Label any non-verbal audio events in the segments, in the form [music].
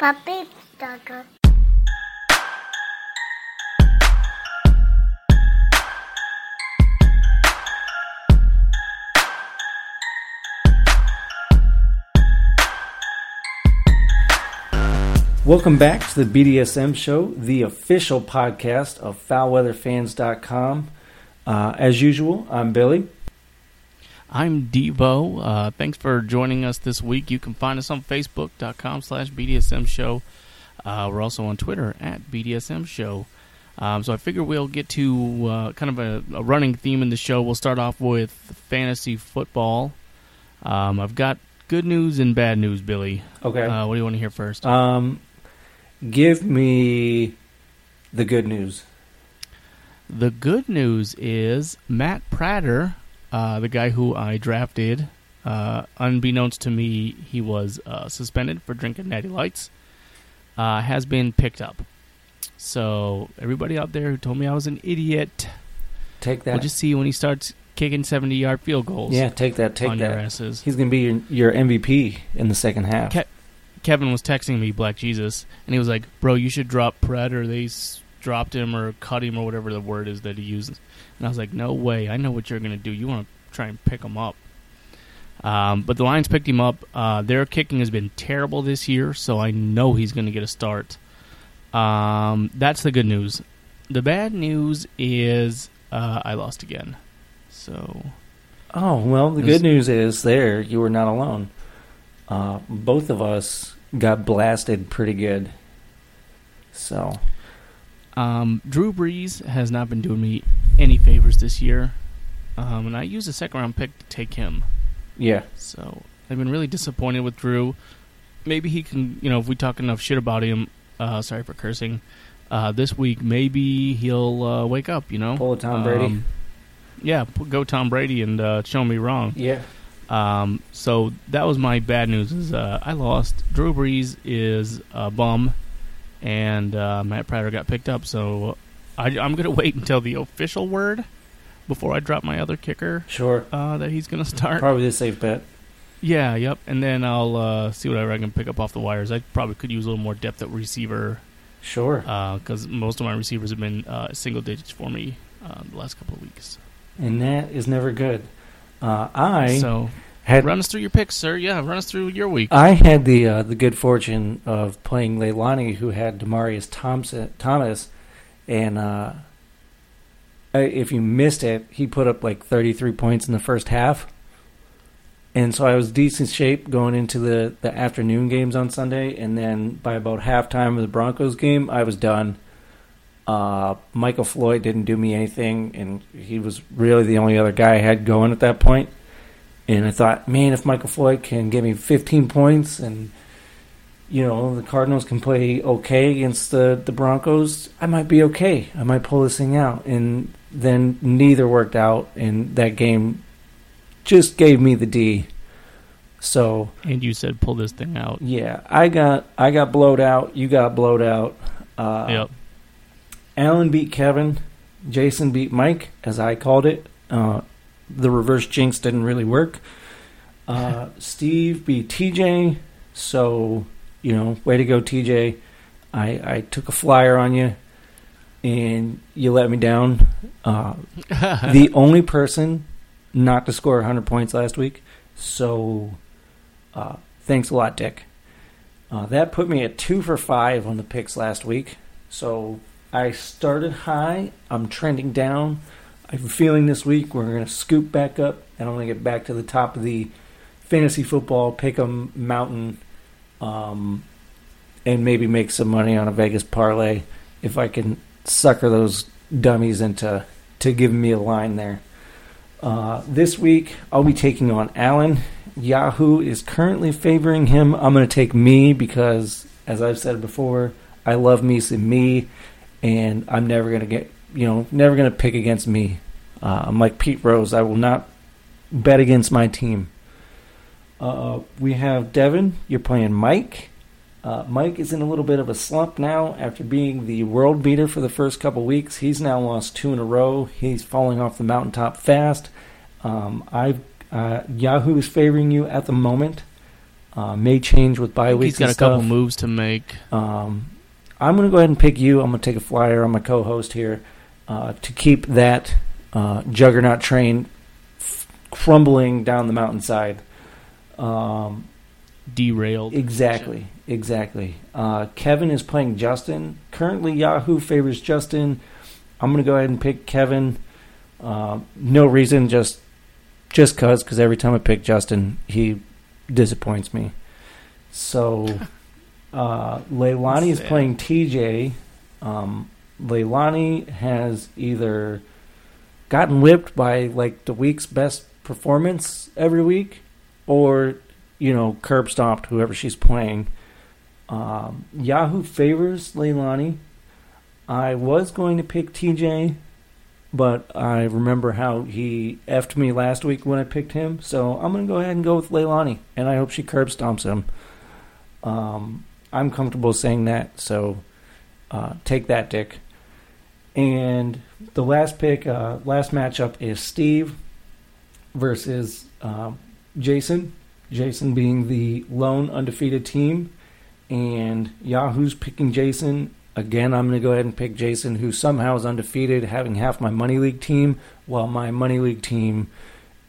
Puppy dog. Welcome back to the BDSM show, the official podcast of foulweatherfans.com. Uh, as usual, I'm Billy. I'm Devo. Uh, thanks for joining us this week. You can find us on Facebook.com slash BDSM show. Uh, we're also on Twitter at BDSM show. Um, so I figure we'll get to uh, kind of a, a, running theme in the show. We'll start off with fantasy football. Um, I've got good news and bad news, Billy. Okay. Uh, what do you want to hear first? Um, give me the good news. The good news is Matt Prater, uh, the guy who I drafted, uh, unbeknownst to me, he was uh, suspended for drinking Natty Lights, uh, has been picked up. So everybody out there who told me I was an idiot, take that. We'll just see when he starts kicking seventy-yard field goals. Yeah, take that. Take on that. Your asses. He's going to be your, your MVP in the second half. Ke- Kevin was texting me Black Jesus, and he was like, "Bro, you should drop Pred, or They s- dropped him or cut him or whatever the word is that he uses." And I was like, "No way! I know what you're gonna do. You want to try and pick him up." Um, but the Lions picked him up. Uh, their kicking has been terrible this year, so I know he's going to get a start. Um, that's the good news. The bad news is uh, I lost again. So Oh well, the good news is there you were not alone. Uh, both of us got blasted pretty good. So Um, Drew Brees has not been doing me any favors this year, um, and I used a second round pick to take him. yeah, So I've been really disappointed with Drew. Maybe he can, you know, if we talk enough shit about him, uh, sorry for cursing, uh, this week, maybe he'll uh, wake up, you know? pull a Tom Brady. Um, yeah, go Tom Brady and uh, show me wrong. yeah, Um, so that was my bad news. Is uh, I lost. Drew Brees is a bum, and uh, Matt Prater got picked up. So I, I'm going [laughs] to wait until the official word before I drop my other kicker sure. uh, that he's going to start. Probably the safe bet. Yeah, yep. And then I'll uh, see whatever I can pick up off the wires. I probably could use a little more depth at receiver Sure. because most of my receivers have been uh, single digits for me uh, the last couple of weeks. and that is never good. Uh, I so had run us through your picks, sir. Yeah, run us through your week. I had the uh, the good fortune of playing Leilani, who had Demaryius Thompson Thomas, and uh, if you missed it, he put up like 33 points in the first half. And so I was decent shape going into the, the afternoon games on Sunday, and then by about halftime of the Broncos game, I was done. Uh, Michael Floyd didn't do me anything, and he was really the only other guy I had going at that point. And I thought, man, if Michael Floyd can give me 15 points and, you know, the Cardinals can play okay against the, the Broncos, I might be okay. I might pull this thing out. And then neither worked out, and that game just gave me the D. So, And you said pull this thing out. yeah, I got I got blowed out. You got blowed out. Uh, yep. Alan beat Kevin. Jason beat Mike, as I called it. Uh, the reverse jinx didn't really work. Uh, Steve beat TJ. So, you know, way to go, TJ. I, I took a flyer on you, and you let me down. Uh, [laughs] the only person not to score 100 points last week. So, uh, thanks a lot, Dick. Uh, that put me at two for five on the picks last week. So I started high. I'm trending down. I'm feeling this week we're going to scoop back up, and I'm going to get back to the top of the fantasy football pick'em mountain, um, and maybe make some money on a Vegas parlay if I can sucker those dummies into to giving me a line there. Uh, this week I'll be taking on Allen. Yahoo is currently favoring him. I'm going to take me because, as I've said before, I love me some me, and I'm never going to get, you know, never going to pick against me. Uh, I'm like Pete Rose. I will not bet against my team. Uh, we have Devin. You're playing Mike. Uh, Mike is in a little bit of a slump now after being the world beater for the first couple weeks. He's now lost two in a row. He's falling off the mountaintop fast. Um, I've uh, Yahoo is favoring you at the moment. Uh, may change with bye weeks. he's got a couple moves to make. Um, I'm going to go ahead and pick you. I'm going to take a flyer on my co-host here uh, to keep that uh, juggernaut train f- crumbling down the mountainside. Um, Derailed. exactly, exactly. Uh, Kevin is playing Justin. Currently, Yahoo favors Justin. I'm going to go ahead and pick Kevin. Uh, no reason, just just cause. Because every time I pick Justin, he disappoints me. So, [laughs] uh, Leilani is playing TJ. Um, Leilani has either gotten whipped by like the week's best performance every week, or you know curb stomped whoever she's playing. Um, Yahoo favors Leilani. I was going to pick TJ, but I remember how he effed me last week when I picked him, so I'm going to go ahead and go with Leilani, and I hope she curb stomps him. Um, I'm comfortable saying that, so uh, take that, Dick. And the last pick, uh, last matchup is Steve versus uh, Jason. Jason being the lone undefeated team, and Yahoo's picking Jason. Again, I'm going to go ahead and pick Jason, who somehow is undefeated, having half my money league team, while my money league team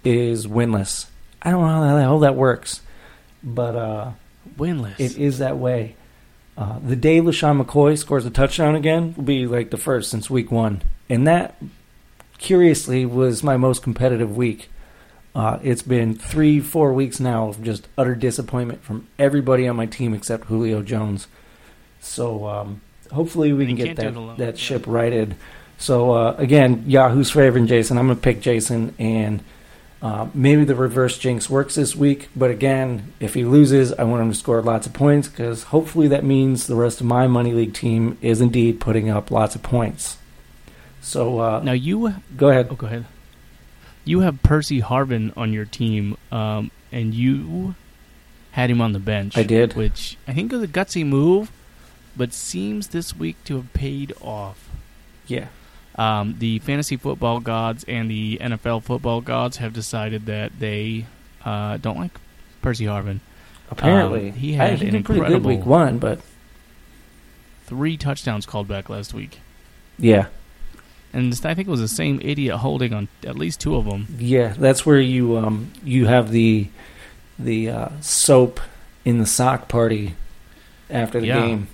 is winless. I don't know how the hell that works, but uh, Winless. it is that way. Uh, the day LeSean McCoy scores a touchdown again will be like the first since week one. And that, curiously, was my most competitive week. Uh, it's been three, four weeks now of just utter disappointment from everybody on my team except Julio Jones. So um, hopefully we can get that, that yeah. ship righted. So uh, again, Yahoo's favoring Jason. I'm going to pick Jason and uh, maybe the reverse jinx works this week, but again, if he loses, I want him to score lots of points because hopefully that means the rest of my money league team is indeed putting up lots of points. So uh, now you go ahead. Oh, go ahead. You have Percy Harvin on your team, um, and you had him on the bench. I did. which I think was a gutsy move, but seems this week to have paid off. Yeah, Um, the fantasy football gods and the NFL football gods have decided that they uh, don't like Percy Harvin. apparently Um, he I- had he an did pretty good incredible- week one, but Three touchdowns called back last week, yeah, and I think it was the same idiot holding on at least two of them. yeah, that's where you um you have the the uh, soap in the sock party after the Yeah. game.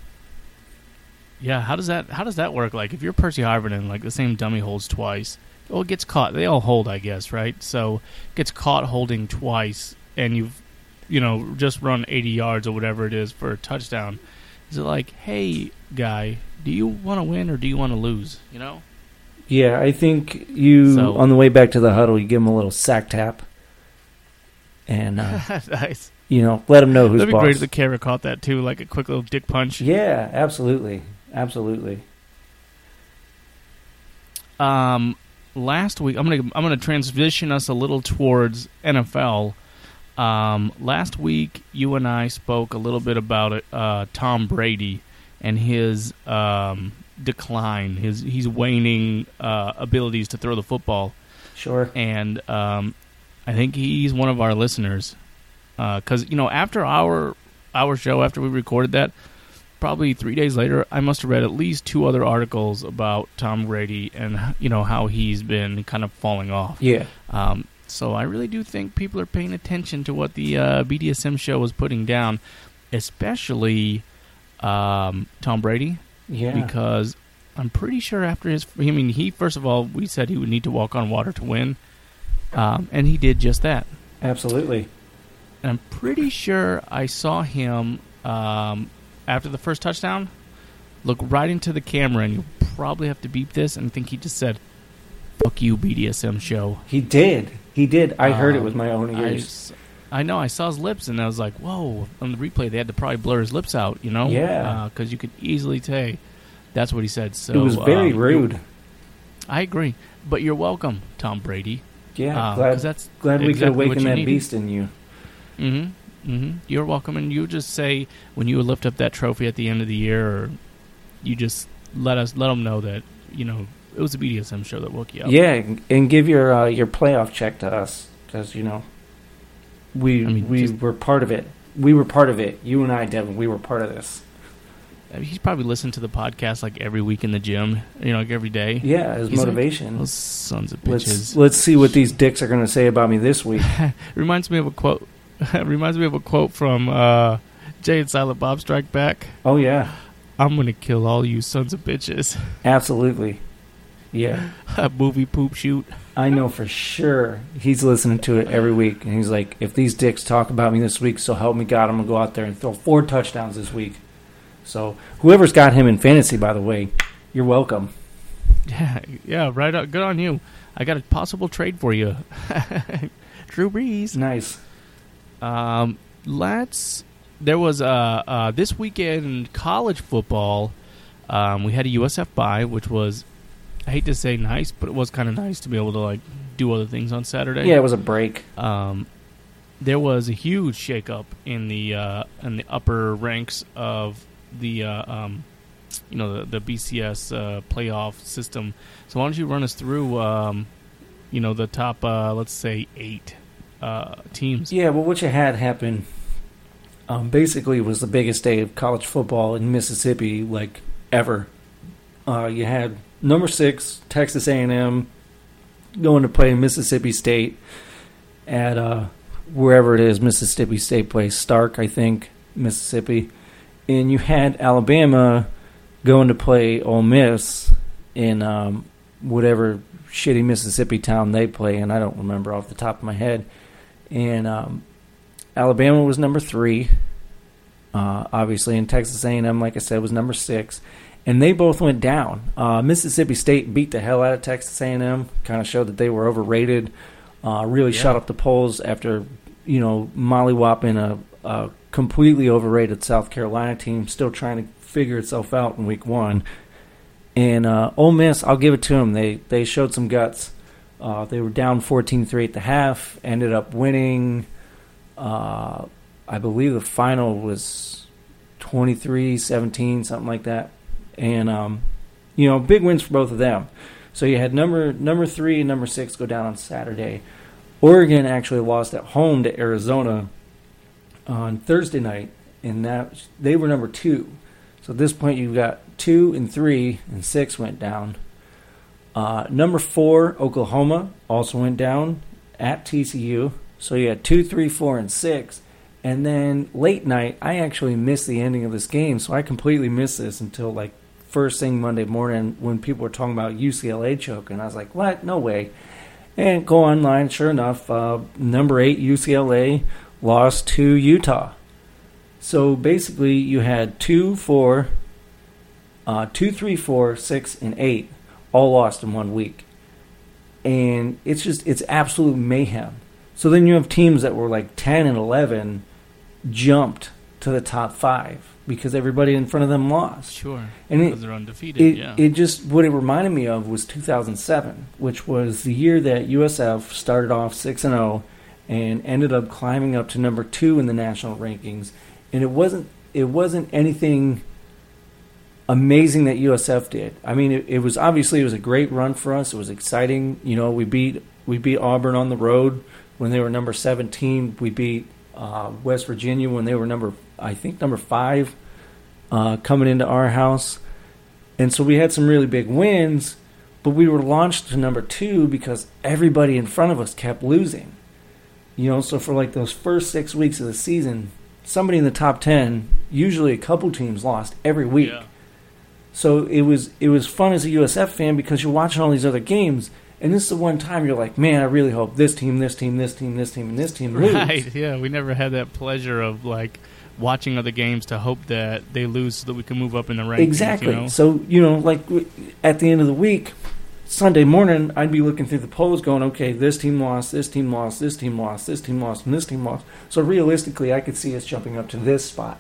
Yeah, how does that how does that work? Like if you're Percy Harvin and like the same dummy holds twice, well, it gets caught. They all hold, I guess, right? So gets caught holding twice, and you've you know just run 80 yards or whatever it is for a touchdown. Is it like, hey guy, do you want to win or do you want to lose? You know? Yeah, I think you So- on the way back to the huddle, you give him a little sack tap, and uh, [laughs] nice. you know let him know who's That'd be boss. great if the camera caught that too, like a quick little dick punch. Yeah, absolutely, absolutely. Um, last week, I'm gonna I'm gonna transition us a little towards NFL. Um, last week, you and I spoke a little bit about it, uh, Tom Brady and his um, decline, his he's waning uh, abilities to throw the football, Sure. and um, I think he's one of our listeners because you know after our our show after we recorded that probably three days later i must have read at least two other articles about tom brady and you know how he's been kind of falling off Yeah. um, so i really do think people are paying attention to what the uh, bdsm show was putting down especially um, tom brady Yeah. because I'm pretty sure after his, I mean, he first of all, we said he would need to walk on water to win, um, and he did just that. absolutely. And I'm pretty sure I saw him um, after the first touchdown look right into the camera, and you'll probably have to beep this, and I think he just said, "Fuck you, BDSM show." He did. He did. I heard it Um, with my own I, ears. s- I know. I saw his lips, and I was like, "Whoa!" On the replay, they had to probably blur his lips out, you know? Yeah. because you could easily say that's what he said. So it was very um, rude. I agree, but you're welcome, Tom Brady. Yeah. Um, glad 'cause that's glad we could exactly what awaken that needed. beast in you. Mm-hmm. Mm-hmm. You're welcome, and you just say when you lift up that trophy at the end of the year, or you just let us let them know that you know it was a BDSM show that woke you up. Yeah, and give your uh, your playoff check to us because you know we I mean, we just- were part of it. we were part of it. You and I, Devin, we were part of this. I mean, he's probably listened to the podcast like every week in the gym, you know, like every day. Yeah, as He's like, motivation. Those sons of let's bitches. let's see what these dicks are going to say about me this week. [laughs] reminds me of a quote. [laughs] reminds me of a quote from uh, Jay and Silent Bob Strike Back. Oh yeah, I'm gonna kill all you sons of bitches. [laughs] absolutely. Yeah, [laughs] a Movie poop shoot. I know for sure he's listening to it every week, and he's like, "If these dicks talk about me this week, so help me God, I'm gonna go out there and throw four touchdowns this week." So whoever's got him in fantasy, by the way, you're welcome. Yeah, yeah, right. Up. Good on you. I got a possible trade for you, Drew Brees. Nice. Um, let's. There was uh, uh this weekend college football. Um, we had a USF bye, which was I hate to say nice, but it was kind of nice to be able to like do other things on Saturday. Yeah, it was a break. Um, there was a huge shakeup in the uh, in the upper ranks of the uh, um, you know the, the BCS uh, playoff system. So why don't you run us through um, you know the top uh, let's say eight uh, teams? Yeah, well, what you had happen um, basically was the biggest day of college football in Mississippi, like ever. Uh, you had number six Texas A&M going to play Mississippi State at uh, wherever it is Mississippi State plays Stark, I think, Mississippi, and you had Alabama going to play Ole Miss in um, whatever shitty Mississippi town they play in. I don't remember off the top of my head. And um, Alabama was number three, uh, obviously, and Texas A&M, like I said, was number six. And they both went down. Uh, Mississippi State beat the hell out of Texas A&M. Kind of showed that they were overrated. Uh, really Yeah. shot up the polls after you know mollywhopping a, a completely overrated South Carolina team, still trying to figure itself out in Week One. And uh, Ole Miss, I'll give it to them. They they showed some guts. Uh, they were down 14-3 at the half. Ended up winning. Uh, I believe the final was 23-17, something like that. And um, you know, big wins for both of them. So you had number number three and number six go down on Saturday. Oregon actually lost at home to Arizona on Thursday night, and that they were number two. So at this point, you've got two and three, and six went down. Uh, number four, Oklahoma, also went down at TCU. So you had two, three, four, and six. And then late night, I actually missed the ending of this game, so I completely missed this until like first thing Monday morning when people were talking about UCLA choking. I was like, what? No way. And go online, sure enough, uh, number eight, UCLA, lost to Utah. So basically, you had two, four, uh, two, three, four, six, and eight all lost in one week. And it's just, it's absolute mayhem. So then you have teams that were like 10 and 11 jumped to the top five because everybody in front of them lost. Sure, And it- because they're undefeated. It, yeah, it just what it reminded me of was 2007, which was the year that USF started off six and zero, and ended up climbing up to number two in the national rankings. And it wasn't it wasn't anything amazing that USF did. I mean, it, it was obviously it was a great run for us. It was exciting. You know, we beat we beat Auburn on the road when they were number 17. We beat uh, West Virginia when they were number I think number five uh, coming into our house. And so we had some really big wins, but we were launched to number two because everybody in front of us kept losing. You know, so for like those first six weeks of the season, somebody in the top ten, usually a couple teams lost every week. Yeah. So it was it was fun as a USF fan because you're watching all these other games, and this is the one time you're like, man, I really hope this team, this team, this team, this team, and this team lose. [laughs] Right. Yeah, we never had that pleasure of like watching other games to hope that they lose so that we can move up in the rankings. Exactly. You know? So you know, like w- at the end of the week, Sunday morning, I'd be looking through the polls, going, "Okay, this team lost, this team lost, this team lost, this team lost, and this team lost." So realistically, I could see us jumping up to this spot,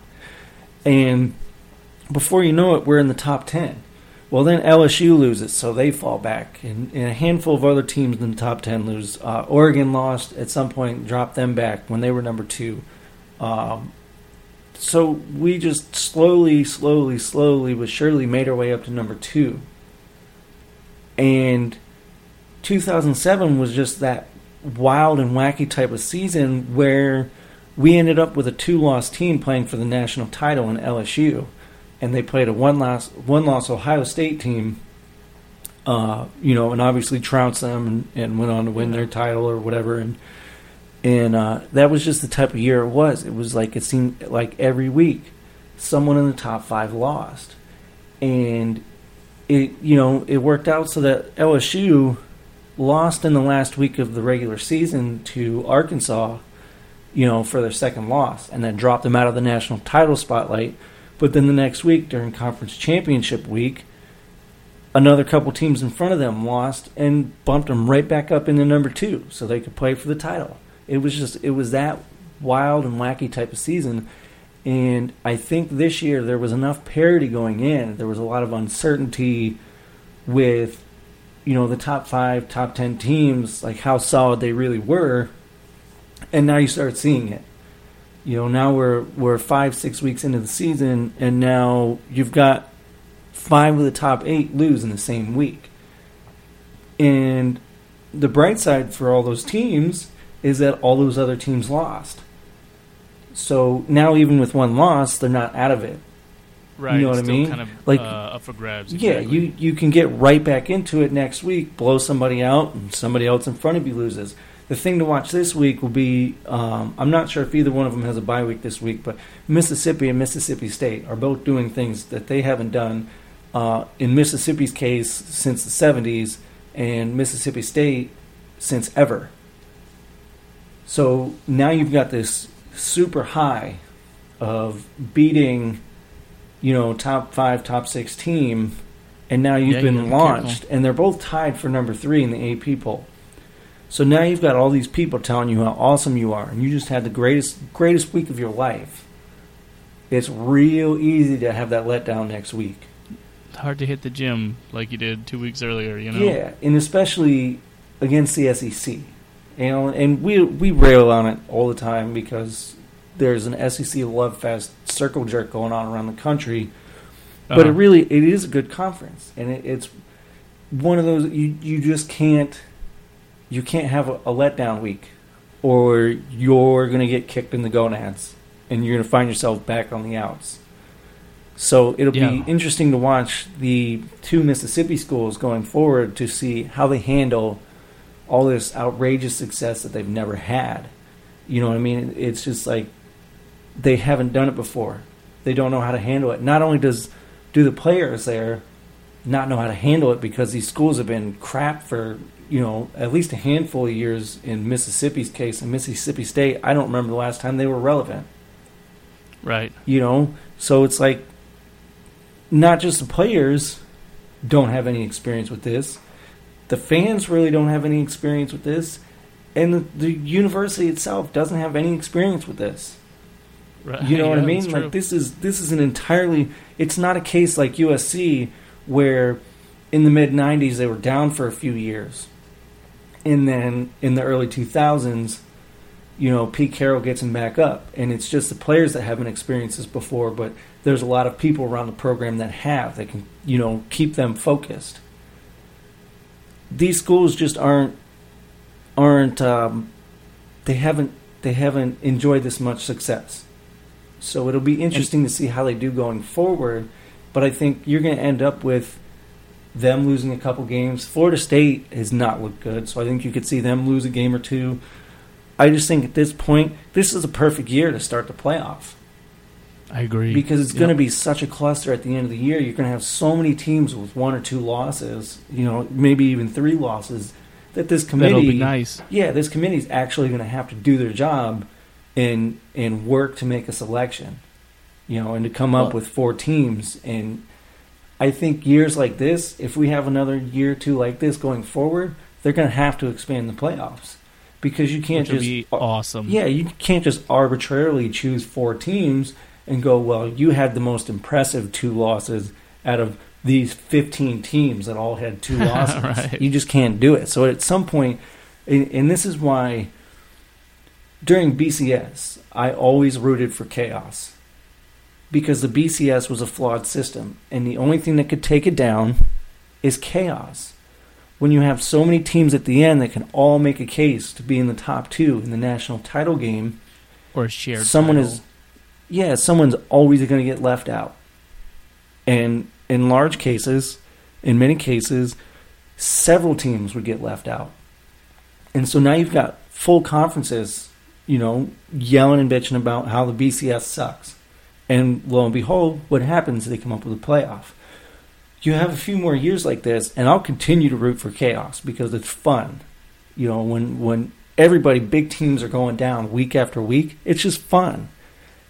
and before you know it, we're in the top ten. Well, then LSU loses, so they fall back, and, and a handful of other teams in the top ten lose. Uh, Oregon lost at some point, dropped them back when they were number two. Um, so we just slowly, slowly, slowly, but surely made our way up to number two. And 2007 was just that wild and wacky type of season where we ended up with a two-loss team playing for the national title in LSU, and they played a one-loss one-loss Ohio State team. Uh, you know, and obviously trounced them and, and went on to win their title or whatever, and and uh, that was just the type of year it was. It was like it seemed like every week, someone in the top five lost, and it you know it worked out so that LSU lost in the last week of the regular season to Arkansas, you know, for their second loss, and then dropped them out of the national title spotlight. But then the next week, during conference championship week, another couple teams in front of them lost and bumped them right back up into number two, so they could play for the title. It was just it was that wild and wacky type of season. And I think this year there was enough parity going in. There was a lot of uncertainty with you know the top five, top ten teams, like how solid they really were, and now you start seeing it. You know, now we're we're five, six weeks into the season, and now you've got five of the top eight lose in the same week. And the bright side for all those teams is that all those other teams lost. So now, even with one loss, they're not out of it. Right. You know what I mean? Kind of Like- uh, up for grabs. Yeah, you you can get right back into it next week, blow somebody out, and somebody else in front of you loses. The thing to watch this week will be um, I'm not sure if either one of them has a bye week this week, but Mississippi and Mississippi State are both doing things that they haven't done uh, in Mississippi's case since the 70s, and Mississippi State since ever. So now you've got this super high of beating, you know, top five, top six team, and now you've Yeah, been be launched, and they're both tied for number three in the AP poll. So now you've got all these people telling you how awesome you are, and you just had the greatest greatest week of your life. It's real easy to have that letdown next week. It's hard to hit the gym like you did two weeks earlier. You know. Yeah, and especially against the SEC. You know, and we we rail on it all the time because there's an SEC love fest circle jerk going on around the country. But Uh-huh. it really it is a good conference, and it, it's one of those you you just can't you can't have a, a letdown week, or you're going to get kicked in the gonads, and you're going to find yourself back on the outs. So it'll Yeah. be interesting to watch the two Mississippi schools going forward to see how they handle all this outrageous success that they've never had. You know what I mean? It's just like they haven't done it before. They don't know how to handle it. Not only does do the players there not know how to handle it because these schools have been crap for you know at least a handful of years in Mississippi's case in Mississippi State I don't remember the last time they were relevant Right. you know so it's like not just the players don't have any experience with this the fans really don't have any experience with this and the, the university itself doesn't have any experience with this Right. you know what I [laughs] mean? Like this is this is an entirely. It's not a case like USC where in the mid '90s they were down for a few years, and then in the early 2000s, you know, Pete Carroll gets him back up, and it's just the players that haven't experienced this before. But there's a lot of people around the program that have that can you know keep them focused. These schools just aren't aren't um, they haven't they haven't enjoyed this much success. So it'll be interesting to see how they do going forward. But I think you're going to end up with them losing a couple games. Florida State has not looked good, so I think you could see them lose a game or two. I just think at this point, this is a perfect year to start the playoff I agree because it's Yep. going to be such a cluster at the end of the year. You're going to have so many teams with one or two losses, you know, maybe even three losses. That this committee, That'll be nice. yeah, this committee is actually going to have to do their job and and work to make a selection, you know, and to come up Well- with four teams. And I think years like this, if we have another year or two like this going forward, they're going to have to expand the playoffs because you can't just be awesome. yeah, you can't just arbitrarily choose four teams and go, well, you had the most impressive two losses out of these 15 teams that all had two [laughs] losses. Right. You just can't do it. So at some point, and, and this is why during BCS, I always rooted for chaos because the BCS was a flawed system, and the only thing that could take it down is chaos. When you have so many teams at the end that can all make a case to be in the top two in the national title game, or a shared. someone title. is yeah someone's always going to get left out and in large cases in many cases several teams would get left out and so now you've got full conferences you know yelling and bitching about how the bcs sucks and lo and behold what happens they come up with a playoff. You have a few more years like this and i'll continue to root for chaos because it's fun. You know when when everybody big teams are going down week after week it's just fun.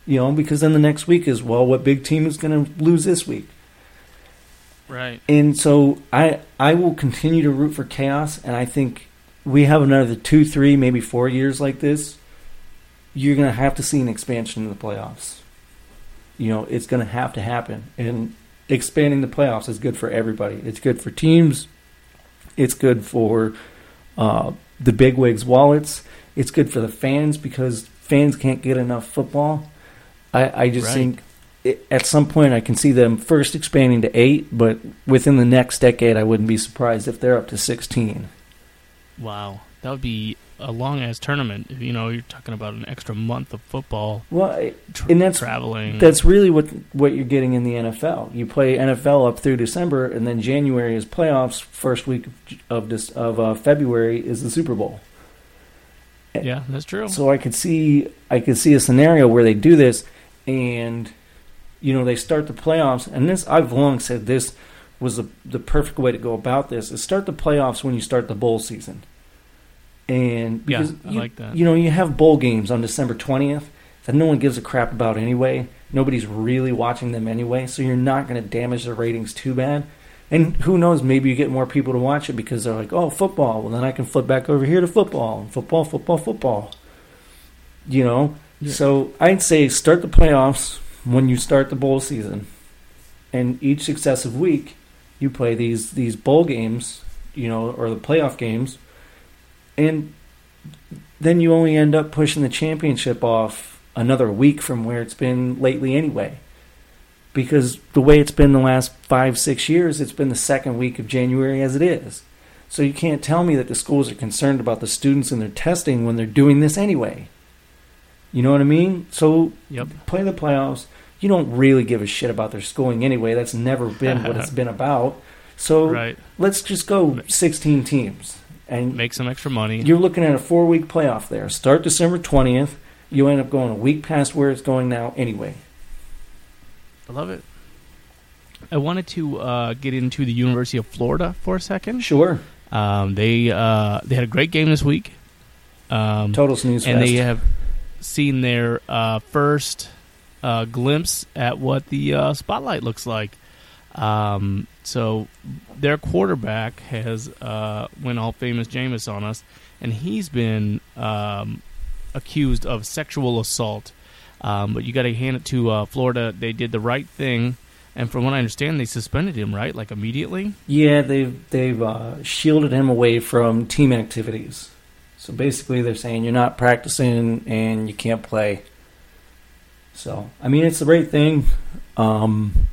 You know because then the next week is well what big team is going to lose this week? Right. and so i i will continue to root for chaos and i think we have another two three maybe four years like this you're going to have to see an expansion in the playoffs you know it's going to have to happen and expanding the playoffs is good for everybody it's good for teams it's good for uh, the bigwigs' wallets. It's good for the fans because fans can't get enough football. I, I just Right. think it, at some point I can see them first expanding to eight, but within the next decade, I wouldn't be surprised if they're up to sixteen. Wow, that would be a long ass tournament. You know, you're talking about an extra month of football, Well, tra- And that's- traveling. that's really what what you're getting in the NFL. You play NFL up through December, and then January is playoffs. First week of of, this, of uh, February is the Super Bowl. yeah, that's true. So I could see I could see a scenario where they do this, and you know they start the playoffs. And this I've long said this was the the perfect way to go about this is start the playoffs when you start the bowl season. And Yeah, because I you, like that. You know you have bowl games on December twentieth that no one gives a crap about anyway. Nobody's really watching them anyway, so you're not going to damage the ratings too bad. And who knows? Maybe you get more people to watch it because they're like, "Oh, football." Well, then I can flip back over here to football football, football, football. You know, Yeah. so I'd say start the playoffs when you start the bowl season, and each successive week you play these these bowl games, you know, or the playoff games, and then you only end up pushing the championship off another week from where it's been lately anyway. Because the way it's been the last five, six years, it's been the second week of January as it is. So you can't tell me that the schools are concerned about the students and their testing when they're doing this anyway. You know what I mean? So Yep. play the playoffs. You don't really give a shit about their schooling anyway. That's never been what it's [laughs] been about. So Right. let's just go 16 teams. And Make some extra money. you're looking at a four week playoff there. Start December 20th. You end up going a week past where it's going now anyway. I love it. I wanted to uh, get into the University of Florida for a second. Sure. Um, they uh, they had a great game this week. Um, Total snooze and fest. they have seen their uh, first uh, glimpse at what the uh, spotlight looks like. Um, so their quarterback has uh, went all famous Jameis on us, and he's been um, accused of sexual assault. Um, but you got to hand it to uh, Florida; they did the right thing, and from what I understand, they suspended him right, like immediately. yeah, they've they've uh, shielded him away from team activities. So basically, they're saying you're not practicing and you can't play. So I mean, it's the right thing. Um,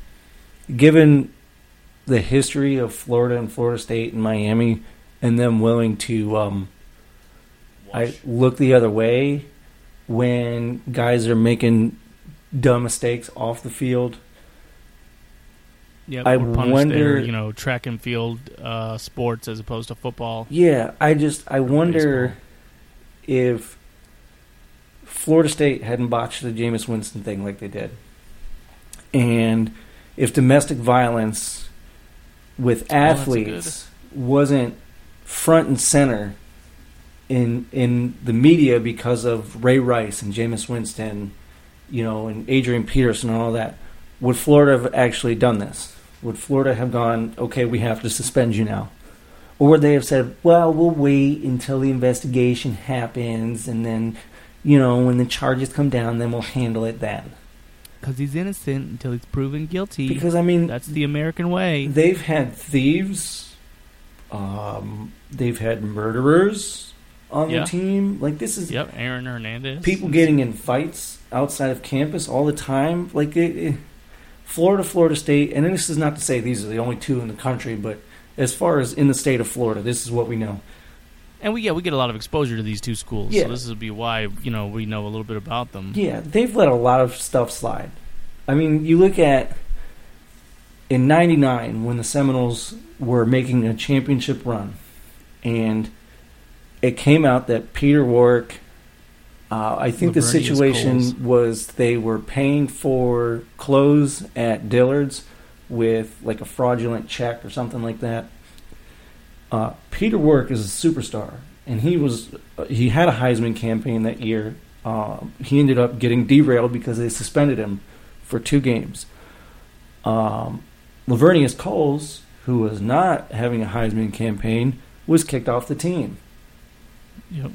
given the history of Florida and Florida State and Miami, and them willing to um, I look the other way when guys are making dumb mistakes off the field. Yeah, I wonder- their, you know, track and field uh, sports as opposed to football. Yeah, I just I wonder baseball. if Florida State hadn't botched the Jameis Winston thing like they did, and if domestic violence with Oh, athletes wasn't front and center in in the media because of Ray Rice and Jameis Winston, you know, and Adrian Peterson and all that, would Florida have actually done this? Would Florida have gone, okay, we have to suspend you now? Or would they have said, well, we'll wait until the investigation happens and then, you know, when the charges come down, then we'll handle it then? Because he's innocent until he's proven guilty. Because, I mean, That's the American way. they've had thieves, um, they've had murderers on Yeah. the team. Like, this is Yep, Aaron Hernandez. people getting in fights outside of campus all the time. Like it, it- Florida, Florida State, and this is not to say these are the only two in the country, but as far as in the state of Florida, this is what we know. And we yeah we get a lot of exposure to these two schools, Yeah. so this would be why you know we know a little bit about them. Yeah, they've let a lot of stuff slide. I mean, you look at in '99 when the Seminoles were making a championship run, and it came out that Peter Warrick. Uh, I think the situation Coles. was they were paying for clothes at Dillard's with like a fraudulent check or something like that. Uh, Peter Warrick is a superstar, and he was he had a Heisman campaign that year. Uh, he ended up getting derailed because they suspended him for two games. Um, Laveranues Coles, who was not having a Heisman campaign, was kicked off the team. Yep.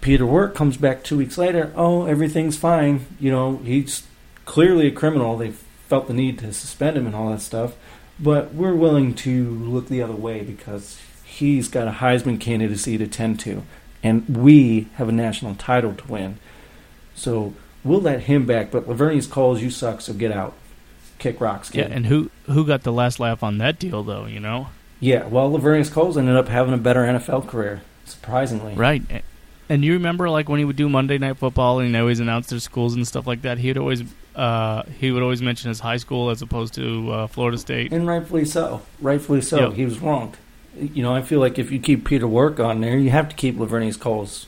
Peter Warrick comes back two weeks later. Oh, everything's fine. You know, he's clearly a criminal. They felt the need to suspend him and all that stuff. But we're willing to look the other way because he's got a Heisman candidacy to tend to. And we have a national title to win. So we'll let him back. But Laveranues Coles, you suck, so get out. Kick rocks, Yeah, and who who got the last laugh on that deal though? You know, Yeah, well, Laveranues Coles ended up having a better NFL career, surprisingly. right? And you remember like when he would do Monday Night Football and he always announced their schools and stuff like that. He'd always uh, he would always mention his high school as opposed to uh, Florida State. And rightfully so. Rightfully so. Yep. He was wronged. You know, I feel like if you keep Peter Warrick on there, you have to keep Laveranues Coles.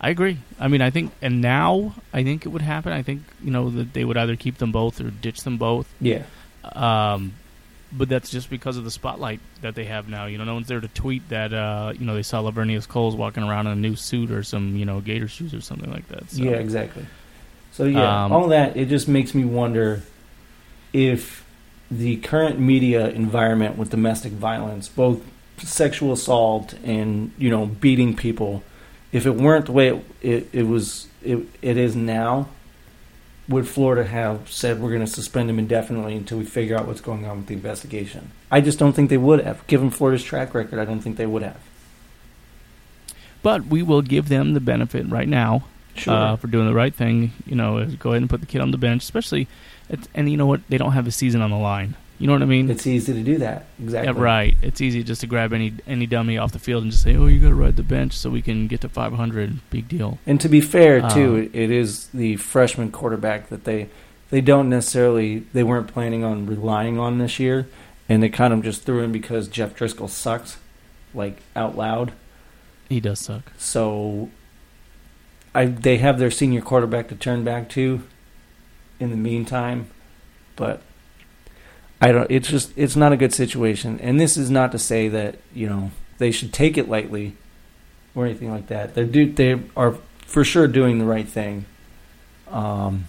I agree. I mean, I think, and now I think it would happen. I think you know that they would either keep them both or ditch them both. Yeah. Um, but that's just because of the spotlight that they have now. You know, no one's there to tweet that uh, you know they saw Laveranues Coles walking around in a new suit or some you know gator shoes or something like that. So, Yeah, exactly. So yeah, Um, all that it just makes me wonder if the current media environment with domestic violence, both sexual assault and you know beating people, if it weren't the way it it, it was it, it is now, would Florida have said we're going to suspend him indefinitely until we figure out what's going on with the investigation? I just don't think they would have. Given Florida's track record, I don't think they would have. But we will give them the benefit right now Sure. uh, for doing the right thing. You know, go ahead and put the kid on the bench, especially. It's, and you know what? They don't have a season on the line. You know what I mean? it's easy to do that. Exactly. Yeah, right. It's easy just to grab any any dummy off the field and just say, "Oh, you got to ride the bench so we can get to 500." Big deal. And to be fair, Uh, too, it, it is the freshman quarterback that they they don't necessarily they weren't planning on relying on this year, and they kind of just threw in because Jeff Driskel sucks, like out loud. He does suck. So, I they have their senior quarterback to turn back to. In the meantime, but I don't. It's just it's not a good situation, and this is not to say that you know they should take it lightly or anything like that. They do. They are for sure doing the right thing. Um,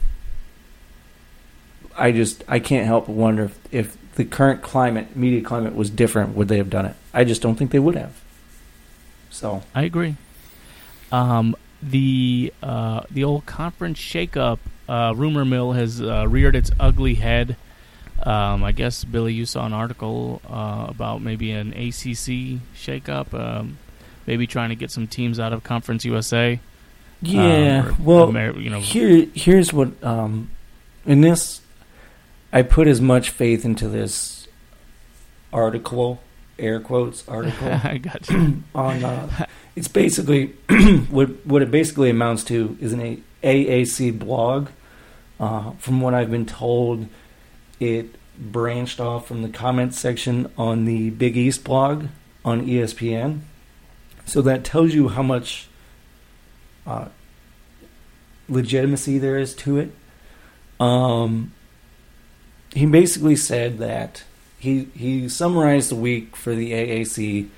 I just I can't help but wonder if, if the current climate, media climate, was different, would they have done it? I just don't think they would have. So I agree. Um, the uh, the old conference shakeup uh, rumor mill has uh, reared its ugly head. Um, I guess Billy, you saw an article uh, about maybe an ACC shakeup, um, maybe trying to get some teams out of Conference USA. yeah, um, or well, you know, Here, here's what. Um, in this, I put as much faith into this article, air quotes article [laughs] I got you. [clears throat] on. Uh, it's basically [clears throat] what what it basically amounts to is an A- AAC blog. Uh, from what I've been told, it branched off from the comments section on the Big East blog on ESPN. So that tells you how much uh, legitimacy there is to it. Um, he basically said that he he summarized the week for the AAC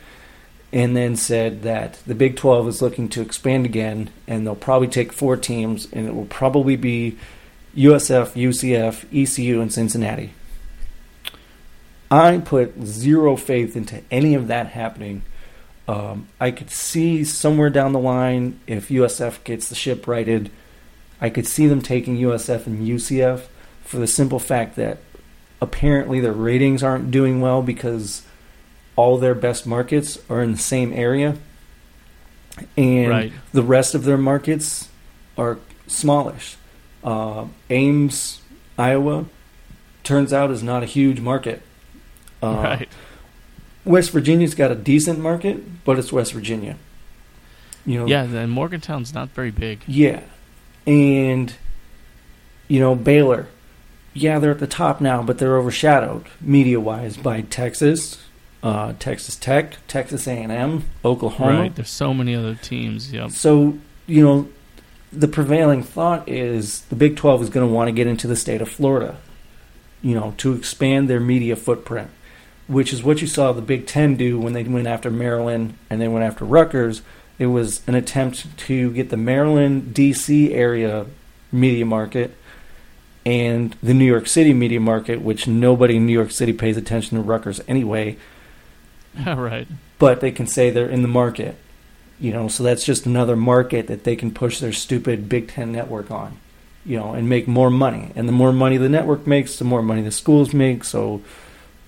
and then said that the Big 12 is looking to expand again and they'll probably take four teams and it will probably be USF, UCF, ECU, and Cincinnati. I put zero faith into any of that happening. Um, I could see somewhere down the line if USF gets the ship righted, I could see them taking USF and UCF for the simple fact that apparently their ratings aren't doing well because all their best markets are in the same area, and Right. the rest of their markets are smallish. Uh, Ames, Iowa, turns out is not a huge market. Uh, right. West Virginia's got a decent market, but it's West Virginia. You know, Yeah, and Morgantown's not very big. yeah, and you know Baylor. Yeah, they're at the top now, but they're overshadowed media-wise by Texas, uh, Texas Tech, Texas A&M, Oklahoma. Right. There's so many other teams. Yep. So, you know, the prevailing thought is the Big 12 is going to want to get into the state of Florida, you know, to expand their media footprint, which is what you saw the Big 10 do when they went after Maryland and they went after Rutgers. It was an attempt to get the Maryland, D.C. area media market and the New York City media market, which nobody in New York City pays attention to Rutgers anyway [laughs] right. but they can say they're in the market. You know, so that's just another market that they can push their stupid Big Ten network on, you know, and make more money. And the more money the network makes, the more money the schools make. So,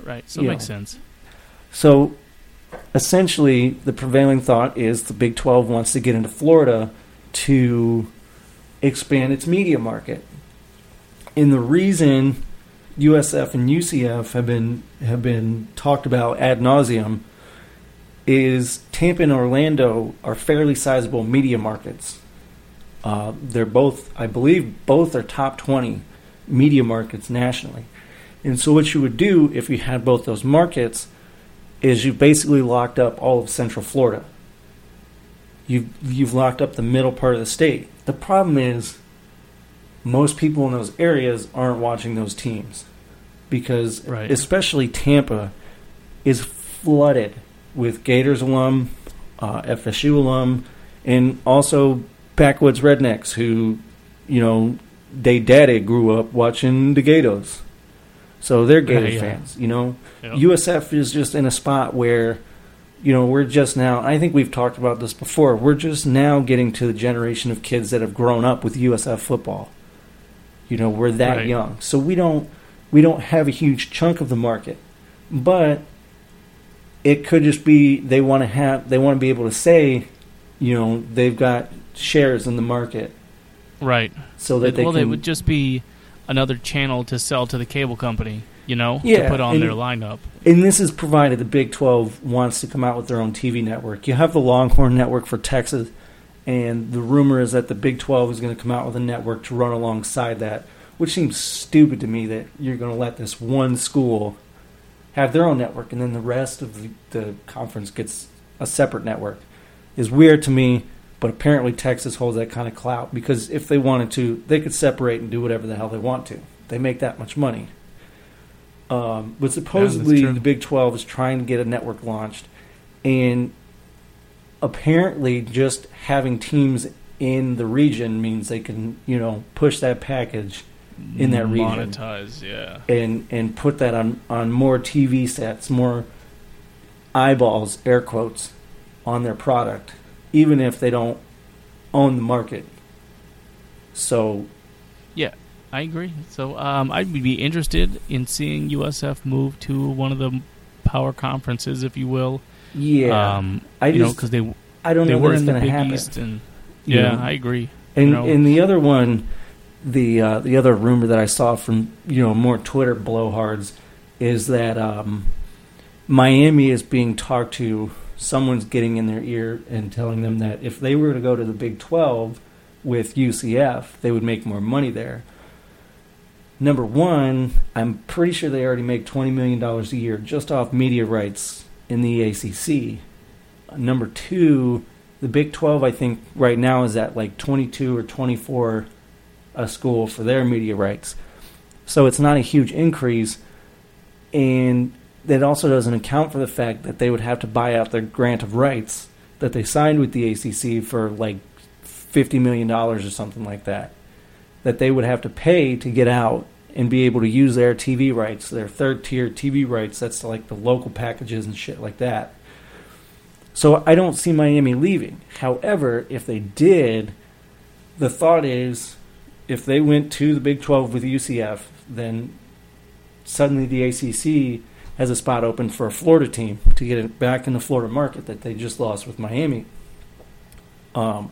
Right. So it makes know. sense. so essentially, the prevailing thought is the Big Twelve wants to get into Florida to expand its media market. And the reason USF and UCF have been have been talked about ad nauseum is Tampa and Orlando are fairly sizable media markets. Uh, they're both, I believe, both are top twenty media markets nationally. And so, what you would do if you had both those markets is you basically locked up all of Central Florida. You've you've locked up the middle part of the state. The problem is most people in those areas aren't watching those teams because Right. especially Tampa is flooded with Gators alum, uh, FSU alum, and also backwoods rednecks who, you know, they daddy grew up watching the Gators. So they're Gator Right, yeah. fans, you know. Yep. USF is just in a spot where, you know, we're just now. I think we've talked about this before. We're just now getting to the generation of kids that have grown up with USF football. You know, we're that Right. young, so we don't we don't have a huge chunk of the market, but it could just be they want to have they want to be able to say, you know, they've got shares in the market, Right. so that It- they well, can. it would just be another channel to sell to the cable company. You know, Yeah, to put on and- their lineup. And this is provided the Big 12 wants to come out with their own TV network. You have the Longhorn Network for Texas, and the rumor is that the Big 12 is going to come out with a network to run alongside that, which seems stupid to me that you're going to let this one school have their own network and then the rest of the, the conference gets a separate network. Is weird to me, but apparently Texas holds that kind of clout because if they wanted to, they could separate and do whatever the hell they want to. They make that much money. Um, but supposedly true. the Big 12 is trying to get a network launched, and apparently just having teams in the region means they can, you know, push that package in that region. Monetize, yeah. and and put that on on more TV sets, more eyeballs, air quotes, on their product, even if they don't own the market. So yeah, I agree. So um, I'd be interested in seeing USF move to one of the power conferences, if you will. yeah, Um, I you know, because they I don't they know were in the going to Big happen. East, and You yeah, know? I agree. And you know. and the other one, the uh, the other rumor that I saw from you know more Twitter blowhards is that um, Miami is being talked to. Someone's getting in their ear and telling them that if they were to go to the Big Twelve with UCF, they would make more money there. Number one, I'm pretty sure they already make twenty million dollars a year just off media rights in the ACC. Number two, the Big 12, I think, right now is at like 22 or 24 a school for their media rights. So it's not a huge increase. And it also doesn't account for the fact that they would have to buy out their grant of rights that they signed with the ACC for like $50 million or something like that. That they would have to pay to get out and be able to use their TV rights, their third tier TV rights. That's like the local packages and shit like that. So I don't see Miami leaving. However, if they did, the thought is if they went to the Big 12 with UCF, then suddenly the ACC has a spot open for a Florida team to get it back in the Florida market that they just lost with Miami. Um,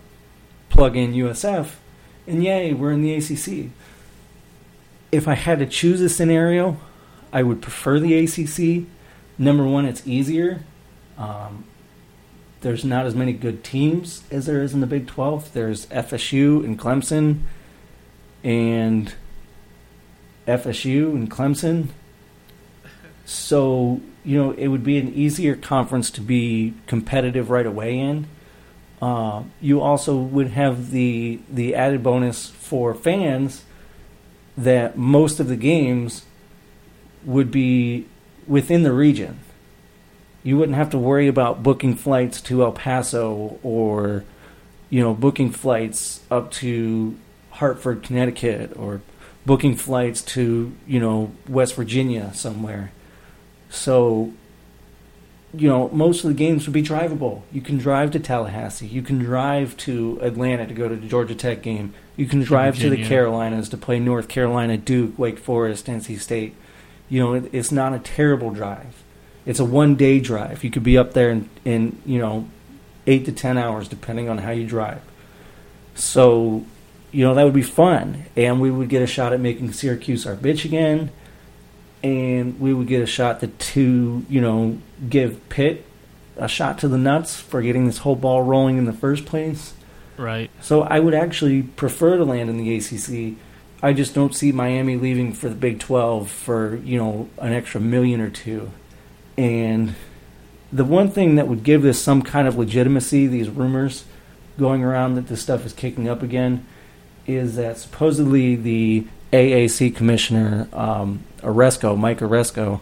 plug in USF, and yay, we're in the ACC. If I had to choose a scenario, I would prefer the ACC. Number one, it's easier. Um, there's not as many good teams as there is in the Big 12. There's FSU and Clemson, and FSU and Clemson. So, you know, it would be an easier conference to be competitive right away in. Uh, you also would have the the added bonus for fans that most of the games would be within the region. You wouldn't have to worry about booking flights to El Paso or, you know, booking flights up to Hartford, Connecticut, or booking flights to, you know, West Virginia somewhere. So, you know, most of the games would be drivable. You can drive to Tallahassee. You can drive to Atlanta to go to the Georgia Tech game. You can drive to the Carolinas to play North Carolina, Duke, Wake Forest, NC State. You know, it, it's not a terrible drive. It's a one day drive. You could be up there in, in, you know, eight to ten hours, depending on how you drive. So, you know, that would be fun. And we would get a shot at making Syracuse our bitch again. And we would get a shot to, to you know, give Pitt a shot to the nuts for getting this whole ball rolling in the first place. Right. So I would actually prefer to land in the ACC. I just don't see Miami leaving for the Big 12 for, you know, an extra million or two. And the one thing that would give this some kind of legitimacy, these rumors going around that this stuff is kicking up again, is that supposedly the AAC commissioner, um, Aresco, Mike Aresco,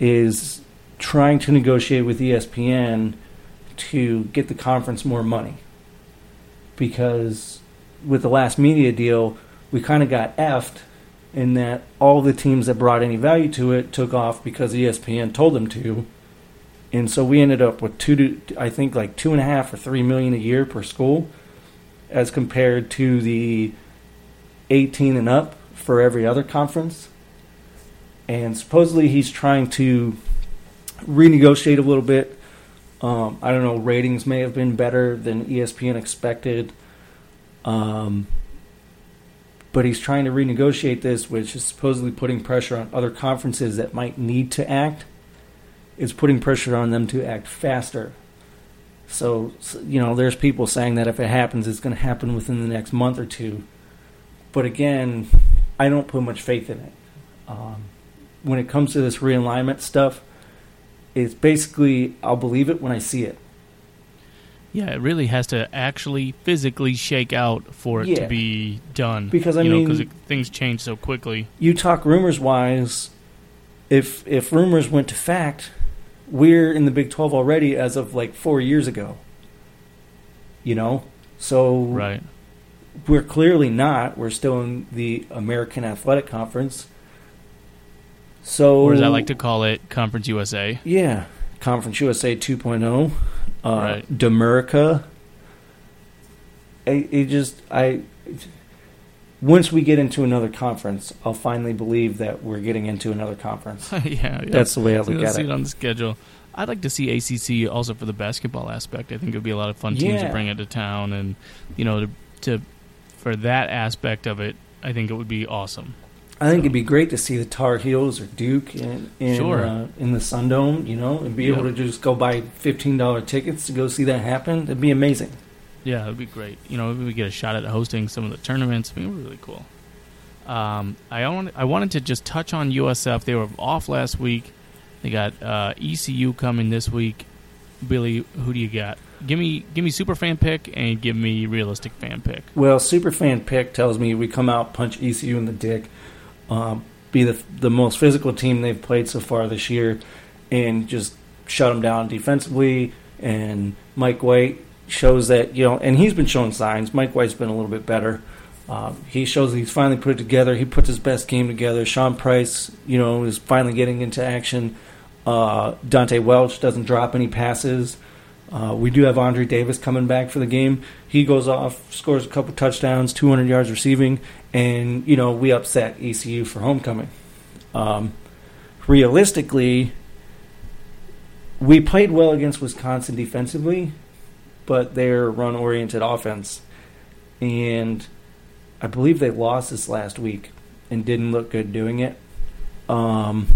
is trying to negotiate with ESPN to get the conference more money. Because with the last media deal, we kind of got effed in that all the teams that brought any value to it took off because ESPN told them to. And so we ended up with two to, I think like two and a half or three million a year per school, as compared to the 18 and up for every other conference. And supposedly he's trying to renegotiate a little bit. Um, I don't know, ratings may have been better than ESPN expected. Um, but he's trying to renegotiate this, which is supposedly putting pressure on other conferences that might need to act. It's putting pressure on them to act faster. So, you know, there's people saying that if it happens, it's going to happen within the next month or two. But again, I don't put much faith in it. Um, when it comes to this realignment stuff, it's basically I'll believe it when I see it. Yeah, it really has to actually physically shake out for it Yeah. to be done. Because, I you mean- because things change so quickly. You talk rumors wise, if if rumors went to fact, we're in the Big 12 already as of like 4 years ago. You know? So Right. we're clearly not. We're still in the American Athletic Conference. So Or as I like to call it, Conference USA. Yeah, Conference USA 2.0, uh, Right. Demerica. I, it just I. Once we get into another conference, I'll finally believe that we're getting into another conference. [laughs] yeah, yeah. That's the way I look at see it. it on the schedule. I'd like to see ACC also for the basketball aspect. I think it would be a lot of fun teams to Yeah. bring into town, and you know, to, to for that aspect of it, I think it would be awesome. I think it'd be great to see the Tar Heels or Duke in in, Sure. uh, in the Sun Dome, you know, and be able to just go buy fifteen dollar tickets to go see that happen. It'd be amazing. Yeah, it would be great. You know, we get a shot at hosting some of the tournaments. I mean, it would be really cool. Um, I want, I wanted to just touch on USF. They were off last week. They got uh, ECU coming this week. Billy, who do you got? Give me, give me super fan pick and give me realistic fan pick. Well, super fan Pick tells me we come out, punch ECU in the dick, um, be the the most physical team they've played so far this year, and just shut them down defensively. And Mike White shows that you know, and he's been showing signs. Mike White's been a little bit better. Um, he shows he's finally put it together. He puts his best game together. Sean Price, you know, is finally getting into action. Uh, Dante Welch doesn't drop any passes. Uh, we do have Andre Davis coming back for the game. He goes off, scores a couple touchdowns, 200 yards receiving, and you know we upset ECU for homecoming. Um, realistically, we played well against Wisconsin defensively, but they're run-oriented offense, and I believe they lost this last week and didn't look good doing it. Um,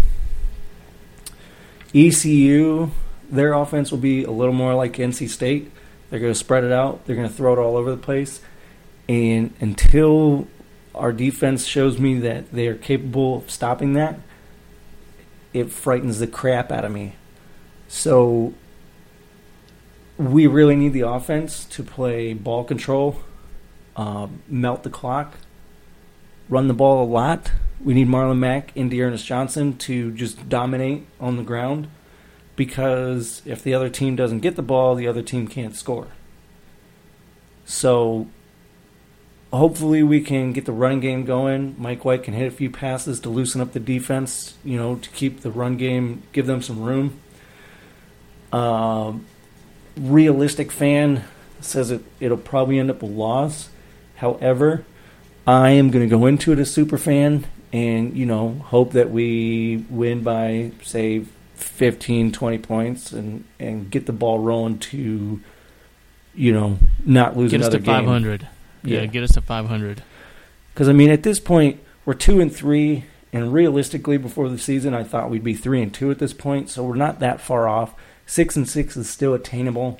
ECU, their offense will be a little more like NC State. They're going to spread it out. They're going to throw it all over the place. And until our defense shows me that they are capable of stopping that, it frightens the crap out of me. So we really need the offense to play ball control, uh, melt the clock, run the ball a lot. We need Marlon Mack and D'Ernest Johnson to just dominate on the ground because if the other team doesn't get the ball, the other team can't score. So hopefully we can get the running game going. Mike White can hit a few passes to loosen up the defense, you know, to keep the run game, give them some room. Uh, realistic fan says it, it'll probably end up a loss. However, I am going to go into it as super fan and, you know, hope that we win by, say, 15, 20 points and, and get the ball rolling to, you know, not lose Get us to game. 500. Yeah. Yeah. get us to 500. Because I mean, at this point, we're two and three, and realistically, before the season, I thought we'd be three and two at this point. So we're not that far off. Six and six is still attainable.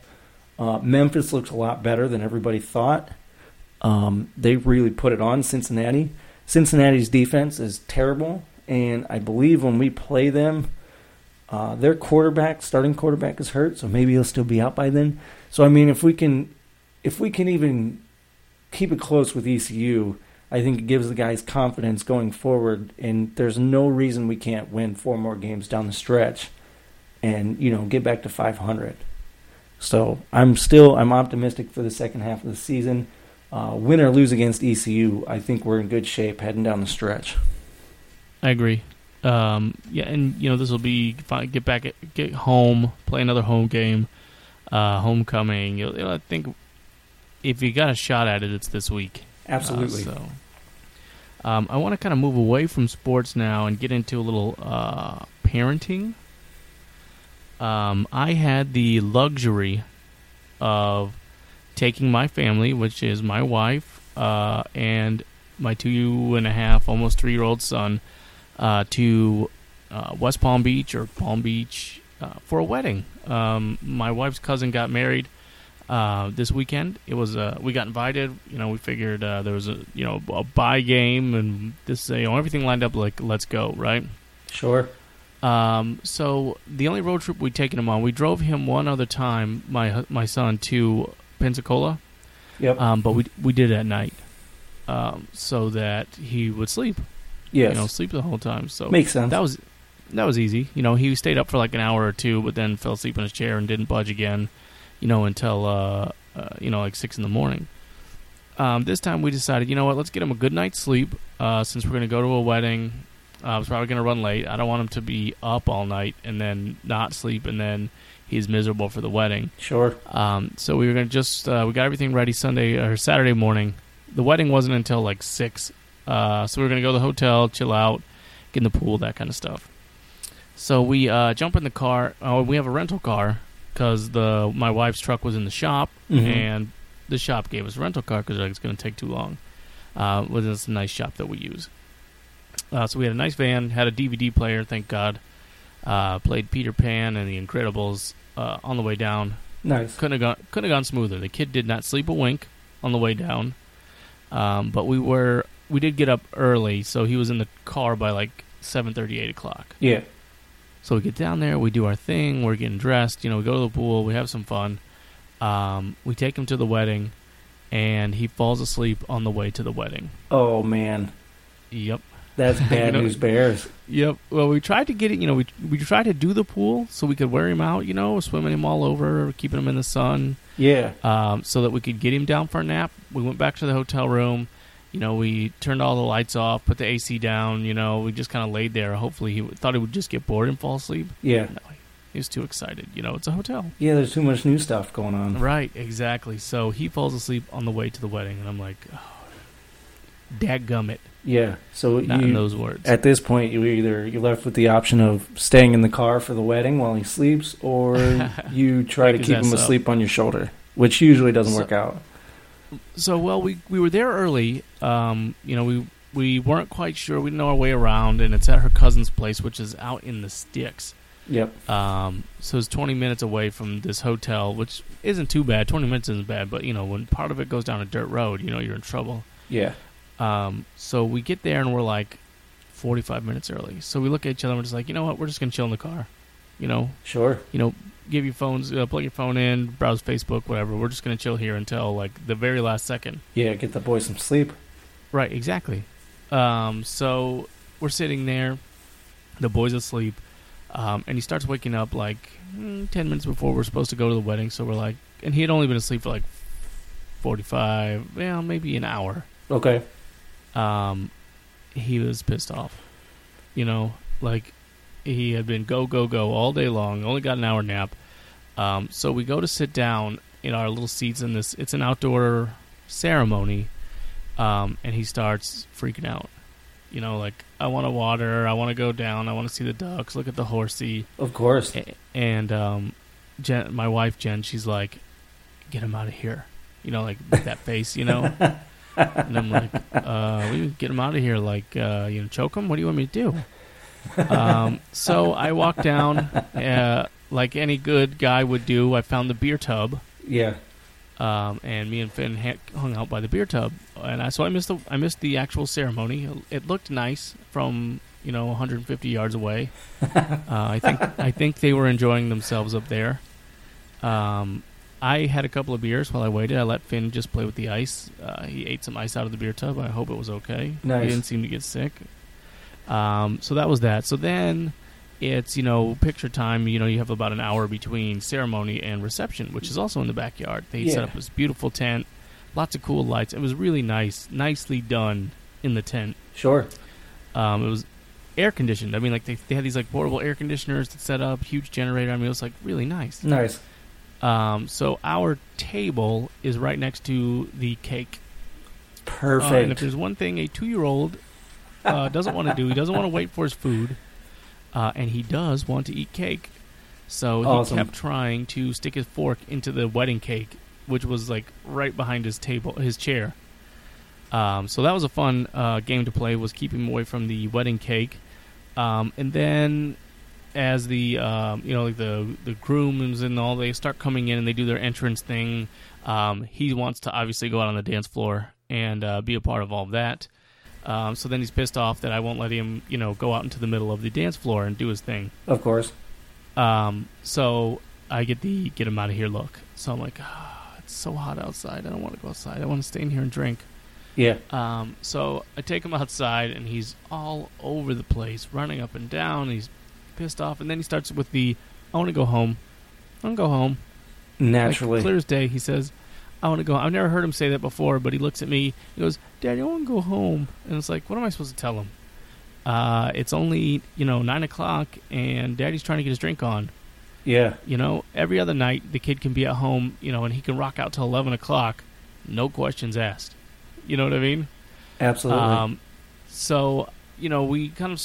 Uh, Memphis looks a lot better than everybody thought. Um, they really put it on Cincinnati. Cincinnati's defense is terrible, and I believe when we play them, uh, their quarterback, starting quarterback, is hurt, so maybe he'll still be out by then. So I mean, if we can, if we can even keep it close with ECU, I think it gives the guys confidence going forward. And there's no reason we can't win four more games down the stretch, and you know get back to 500. So I'm still I'm optimistic for the second half of the season. Uh, win or lose against ECU, I think we're in good shape heading down the stretch. I agree. Um, yeah, and you know this will be get back, at, get home, play another home game, uh, homecoming. You'll, you'll- I think if you got a shot at it, it's this week. Uh, Absolutely. so, um, I want to kind of move away from sports now and get into a little uh, parenting. Um, I had the luxury of taking my family, which is my wife uh, and my two and a half, almost three year old son, uh, to uh, West Palm Beach or Palm Beach uh, for a wedding. Um, my wife's cousin got married uh, this weekend. It was uh, we got invited. You know, we figured there was a you know a buy game and this you know everything lined up like let's go right. Sure. Um, so the only road trip we'd taken him on, we drove him one other time, my my son, to Pensacola, Yep. um, but we we did it at night, um, so that he would sleep, yes. you know, sleep the whole time. So Makes sense. that was that was easy. You know, he stayed up for like an hour or two, but then fell asleep in his chair and didn't budge again. You know, until uh, uh, you know like six in the morning. Um, this time we decided, you know what, let's get him a good night's sleep. Uh, since we're going to go to a wedding, I was probably going to run late. I don't want him to be up all night and then not sleep, and then he's miserable for the wedding. sure. Um, so we were going to just uh, we got everything ready Sunday or Saturday morning. The wedding wasn't until like six, uh, so we were going to go to the hotel, chill out, get in the pool, that kind of stuff. So we uh, jump in the car. Oh, we have a rental car because the my wife's truck was in the shop, Mhm. and the shop gave us a rental car because it's going to take too long. Uh, was it's a nice shop that we use. Uh, so we had a nice van, had a DVD player, thank God. Uh, played Peter Pan and The Incredibles uh, on the way down. Nice. Couldn't have gone couldn't have gone smoother. The kid did not sleep a wink on the way down, um, but we were we did get up early, so he was in the car by like seven thirty, eight o'clock. Yeah. So we get down there, we do our thing, we're getting dressed, you know, we go to the pool, we have some fun. Um, we take him to the wedding, and he falls asleep on the way to the wedding. Oh man, Yep. That's [laughs] bad You know- news bears. Yep. Well, we tried to get it. You know, we we tried to do the pool so we could wear him out. You know, swimming him all over, keeping him in the sun, Yeah. um, so that we could get him down for a nap. We went back to the hotel room. You know, we turned all the lights off, put the AC down. You know, we just kind of laid there. Hopefully, he thought he would just get bored and fall asleep. Yeah. No, he was too excited. You know, it's a hotel. Yeah. There's too much new stuff going on. Right. Exactly. So he falls asleep on the way to the wedding, and I'm like, oh, dadgummit. Yeah. So Not in those words. at this point, you either you're left with the option of staying in the car for the wedding while he sleeps, or [laughs] you try to keep him up. asleep on your shoulder, which usually doesn't So- work out. so well we we were there early um you know we we weren't quite sure we didn't know our way around and it's at her cousin's place which is out in the sticks Yep. Um, so it's 20 minutes away from this hotel, which isn't too bad. 20 minutes isn't bad, but you know, when part of it goes down a dirt road, you know, you're in trouble. Yeah. Um, so we get there and we're like 45 minutes early. So we look at each other and we're just like, you know what? We're just gonna chill in the car. You know, Sure. you know, give your phones, uh, plug your phone in, browse Facebook, whatever. We're just gonna chill here until like the very last second. Yeah. Get the boys some sleep. Right, exactly. Um, so we're sitting there, the boy's asleep, um, and he starts waking up like mm, 10 minutes before we're supposed to go to the wedding. So we're like, and he had only been asleep for like 45, well, maybe an hour. Okay. Um, he was pissed off. You know, like he had been go, go, go all day long, only got an hour nap. Um, so we go to sit down in our little seats in this, it's an outdoor ceremony um, and he starts freaking out. You know, like I want to water, I want to go down, I want to see the ducks, look at the horsey, Of course. A- and um, Jen, my wife Jen, she's like, "Get him out of here," you know, like that face, you know. [laughs] and I'm like, uh, "We get him out of here, like uh, you know, choke him. What do you want me to do?" um, so I walked down, uh, like any good guy would do. I found the beer tub Yeah. um, and me and Finn ha- hung out by the beer tub, and I so I missed the I missed the actual ceremony. It looked nice from you know 150 yards away. [laughs] uh, I think I think they were enjoying themselves up there. Um, I had a couple of beers while I waited. I let Finn just play with the ice. Uh, he ate some ice out of the beer tub. I hope it was okay. Nice. He didn't seem to get sick. Um, so that was that. So then it's you know picture time. You know you have about an hour between ceremony and reception, which is also in the backyard. They Yeah. set up this beautiful tent, lots of cool lights. It was really nice, nicely done in the tent. Sure. Um, it was air conditioned. I mean, like they, they had these like portable air conditioners that set up, huge generator. I mean, it was like really nice. Nice. Um, so our table is right next to the cake. Uh, and if there's one thing a two-year-old uh, doesn't want to do, he doesn't want to wait for his food, uh, and he does want to eat cake. So he kept trying to stick his fork into the wedding cake, which was like right behind his table, his chair. Um, so that was a fun uh, game to play. Was keep him away from the wedding cake, um, and then as the um, you know like the the grooms and all they start coming in and they do their entrance thing. Um, he wants to obviously go out on the dance floor and uh, be a part of all of that. Um, so then he's pissed off that I won't let him, you know, go out into the middle of the dance floor and do his thing. Of course. Um, so I get the get him out of here look. So I'm like, ah, it's so hot outside. I don't want to go outside. I want to stay in here and drink. Yeah. Um, so I take him outside, and he's all over the place, running up and down. He's pissed off, and then he starts with the, "I want to go home. I want to go home." Like, Naturally. clear as day, he says, "I want to go." I've never heard him say that before, but he looks at me. He goes, "Daddy, I want to go home." And it's like, what am I supposed to tell him? Uh, it's only you know nine o'clock, and Daddy's trying to get his drink on. yeah. You know, every other night the kid can be at home, you know, and he can rock out till eleven o'clock, no questions asked. You know what I mean? Absolutely. Um, so you know, we kind of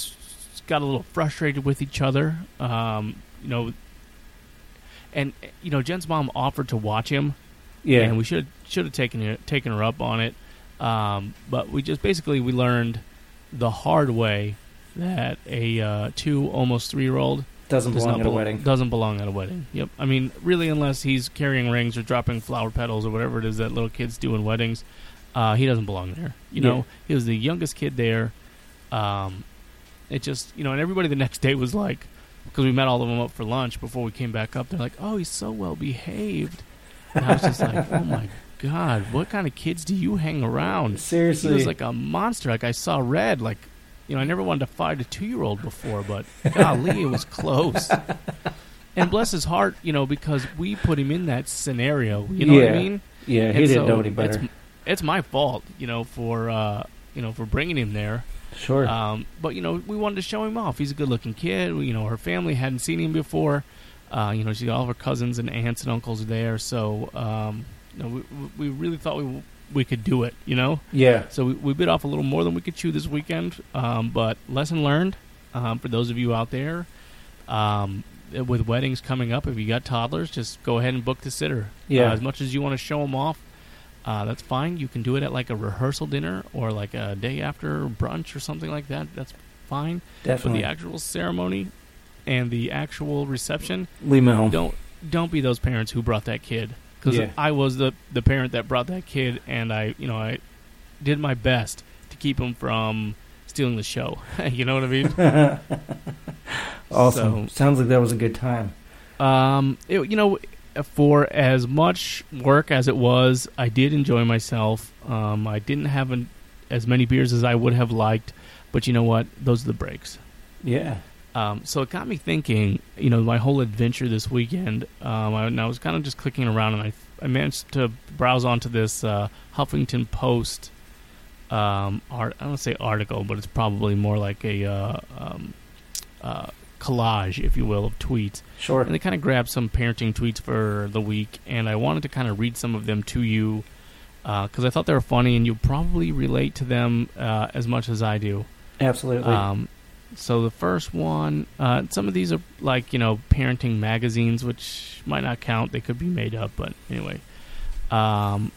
got a little frustrated with each other. Um, you know, and you know, Jen's mom offered to watch him, yeah. and we should should have taken her, taken her up on it. Um, but we just basically we learned the hard way that a uh, two almost three year old Doesn't does belong at a wedding. Doesn't belong at a wedding. Yep. I mean, really, unless he's carrying rings or dropping flower petals or whatever it is that little kids do in weddings, uh, he doesn't belong there. You Yeah. know, he was the youngest kid there. Um, it just, you know, and everybody the [laughs] next day was like, because we met all of them up for lunch before we came back up. They're like, "Oh, he's so well behaved." And I was just like, "Oh my god, what kind of kids do you hang around?" Seriously, he was like a monster. Like I saw red. Like you know, I never wanted to fight a two year old before, but golly, it was close. [laughs] And bless his heart, you know, because we put him in that scenario. You know what I mean? yeah, he And didn't so know any better. It's, it's my fault, you know, for uh, you know for bringing him there. Sure. Um, but you know, we wanted to show him off. He's a good-looking kid. You know, her family hadn't seen him before. Uh, you know, she got all of her cousins and aunts and uncles are there. So, um, you know, we, we really thought we we could do it. You know, yeah. so we, we bit off a little more than we could chew this weekend. Um, but lesson learned um, for those of you out there. Um, with weddings coming up, if you got toddlers, just go ahead and book the sitter. Yeah. Uh, as much as you want to show them off, uh, that's fine. You can do it at like a rehearsal dinner or like a day after brunch or something like that. That's fine. But Definitely. the actual ceremony, and the actual reception, Lee Mill. don't don't be those parents who brought that kid because Yeah. I was the the parent that brought that kid, and I you know I did my best to keep him from stealing the show. [laughs] you know what I mean? [laughs] awesome. So- Sounds like that was a good time. Um, it, you know, for as much work as it was, I did enjoy myself. Um, I didn't have an, as many beers as I would have liked, but you know what? Those are the breaks. Yeah. Um, so it got me thinking. You know, my whole adventure this weekend. Um, I, and I was kind of just clicking around, and I I managed to browse onto this uh, Huffington Post. Um, art, I don't say article, but it's probably more like a uh, um, uh, collage, if you will, of tweets. Sure. And they kind of grabbed some parenting tweets for the week, and I wanted to kind of read some of them to you because I thought they were funny, and you'll probably relate to them uh, as much as I do. Absolutely. Um, so the first one, uh, some of these are like you know parenting magazines, which might not count; they could be made up. But anyway, um,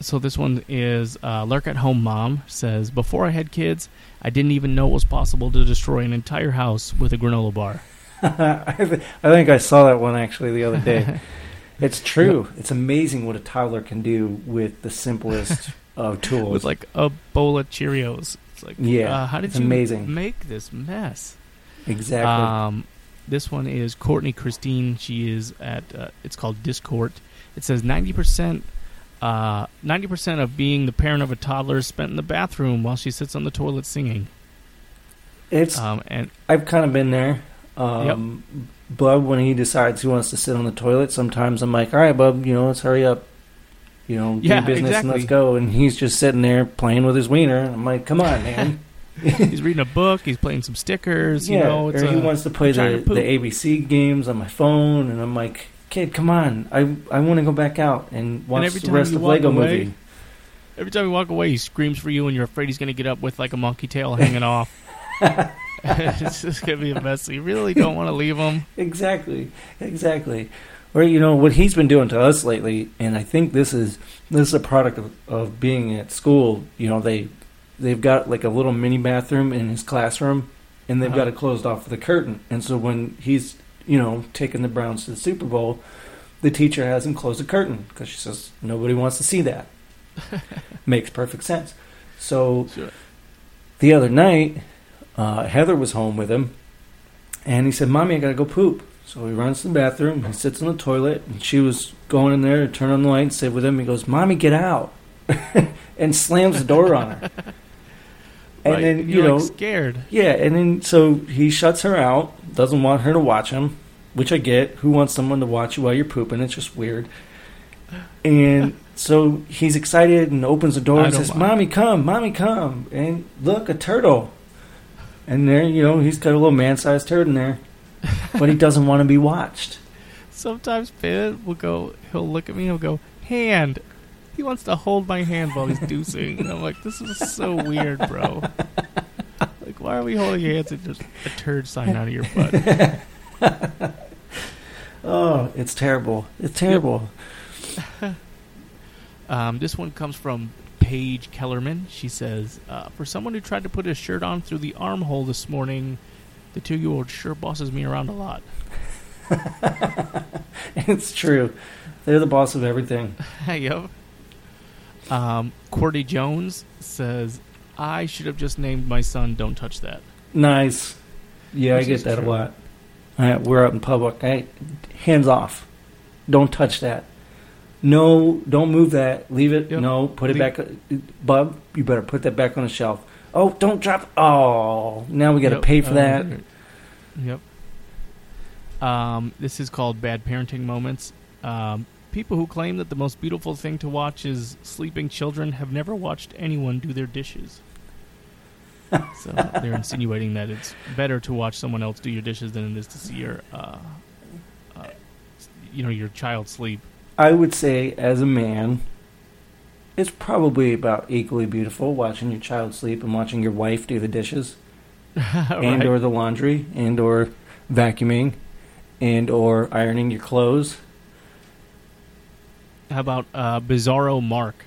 so this one is uh, Lurk at Home Mom says, "Before I had kids, I didn't even know it was possible to destroy an entire house with a granola bar." I [laughs] th- I think I saw that one actually the other day. [laughs] it's true. It's amazing what a toddler can do with the simplest of [laughs] tools. with like a bowl of Cheerios. It's like, Yeah, uh, how did you amazing. make this mess? exactly. Um, this one is Courtney Christine. She is at uh, it's called Discord. It says ninety percent. Uh, Ninety percent of being the parent of a toddler is spent in the bathroom while she sits on the toilet singing. it's Um, and I've kind of been there. Um, Bub, when he decides he wants to sit on the toilet, sometimes I'm like, "All right, Bub, you know, let's hurry up, you know, do Yeah, business and let's go." And he's just sitting there playing with his wiener. And I'm like, "Come on, man." [laughs] [laughs] he's reading a book. He's playing some stickers. You yeah, know, it's or he a- wants to play the, to the ABC games on my phone, and I'm like, "Kid, come on! I I want to go back out and watch every the rest of Lego away- Movie." every time you walk away, he screams for you, and you're afraid he's going to get up with like a monkey tail hanging off. [laughs] [laughs] it's just going to be a mess. You really don't want to leave him. Exactly, exactly. Or you know what he's been doing to us lately, and I think this is this is a product of, of being at school. You know they they've got like a little mini bathroom in his classroom, and they've Uh-huh. got it closed off with a curtain. And so when he's you know taking the Browns to the Super Bowl, the teacher has him close the curtain because she says nobody wants to see that. [laughs] Makes perfect sense. So Sure. the other night, uh, Heather was home with him, and he said, "Mommy, I gotta go poop." So he runs to the bathroom. He sits in the toilet, and she was going in there to turn on the light and sit with him. He goes, "Mommy, get out!" [laughs] and slams the door on her. [laughs] And Right. then you you're, know, like, scared. yeah, and then so he shuts her out. Doesn't want her to watch him, which I get. Who wants someone to watch you while you're pooping? It's just weird. And [laughs] so he's excited and opens the door I and says, mind. "Mommy, come! Mommy, come!" And look, a turtle. And there, you know, he's got a little man-sized turd in there, but he doesn't want to be watched. Sometimes Ben will go. He'll look at me. and He'll go hand. He wants to hold my hand while he's deucing. I'm like, this is so weird, bro. [laughs] Like, why are we holding hands and just a turd sign out of your butt? [laughs] Oh, it's terrible! It's terrible. [laughs] Um, this one comes from Paige Kellerman. She says, uh, "For someone who tried to put his shirt on through the armhole this morning, the two-year-old sure bosses me around a lot." [laughs] it's true. They're the boss of everything. yep. Um, Cordy Jones says, "I should have just named my son. Don't touch that." Nice. Yeah, Which I get that true. a lot. Right, we're out in public. Hands off. Don't touch that. No, don't move that. Leave it. Yep. No, put it Leave- back. Bub, you better put that back on the shelf. Oh, don't drop. Oh, now we got to Yep. pay for Uh, that. Yep. Um, this is called bad parenting moments. Um, people who claim that the most beautiful thing to watch is sleeping children have never watched anyone do their dishes. [laughs] so they're insinuating that it's better to watch someone else do your dishes than it is to see your, uh, uh, you know, your child sleep. I would say, as a man, it's probably about equally beautiful watching your child sleep and watching your wife do the dishes. [laughs] and or the laundry and or vacuuming and or ironing your clothes. How about uh, Bizarro Mark?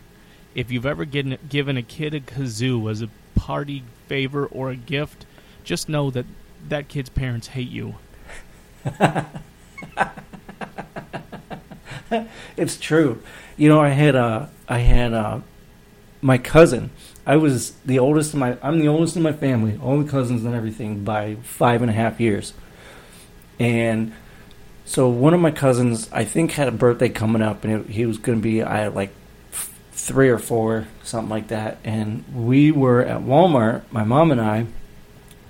If you've ever given, given a kid a kazoo as a party favor or a gift, just know that that kid's parents hate you. [laughs] it's true. You know, I had uh, I had uh, my cousin. I was the oldest in my. I'm the oldest in my family, the cousins and everything, by five and a half years. And so one of my cousins, I think, had a birthday coming up, and it, he was going to be I like three or four, something like that. And we were at Walmart. My mom and I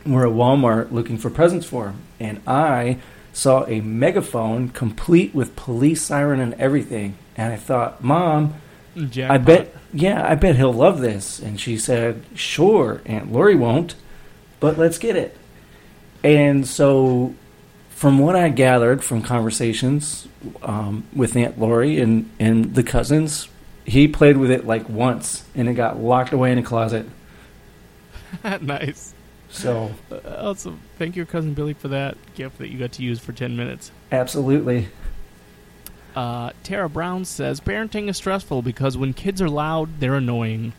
were at Walmart looking for presents for him, and I saw a megaphone complete with police siren and everything. And I thought, Mom, Jackpot. I bet, yeah, I bet he'll love this. And she said, Sure, Aunt Lori won't, but let's get it. And so, from what I gathered from conversations um, with Aunt Lori and, and the cousins, he played with it like once and it got locked away in a closet. [laughs] nice. So, Uh, also, thank your cousin Billy for that gift that you got to use for 10 minutes. absolutely. Uh, Tara Brown says parenting is stressful because when kids are loud, they're annoying,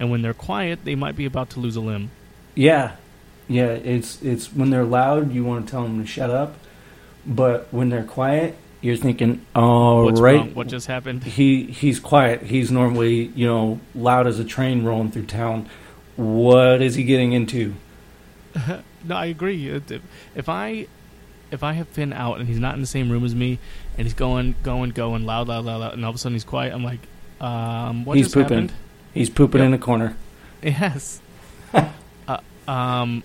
and when they're quiet, they might be about to lose a limb. Yeah, yeah. It's it's when they're loud, you want to tell them to shut up, but when they're quiet, you're thinking, "All What's right, wrong? What just happened? he he's quiet. He's normally you know loud as a train rolling through town. What is he getting into? [laughs] No, I agree. If, if I if I have Finn out and he's not in the same room as me, and he's going, going, going, loud, loud, loud, loud, and all of a sudden he's quiet, I'm like, um, what He's just pooping. happened? He's pooping Yep. in the corner. [laughs] Yes. [laughs] uh, um,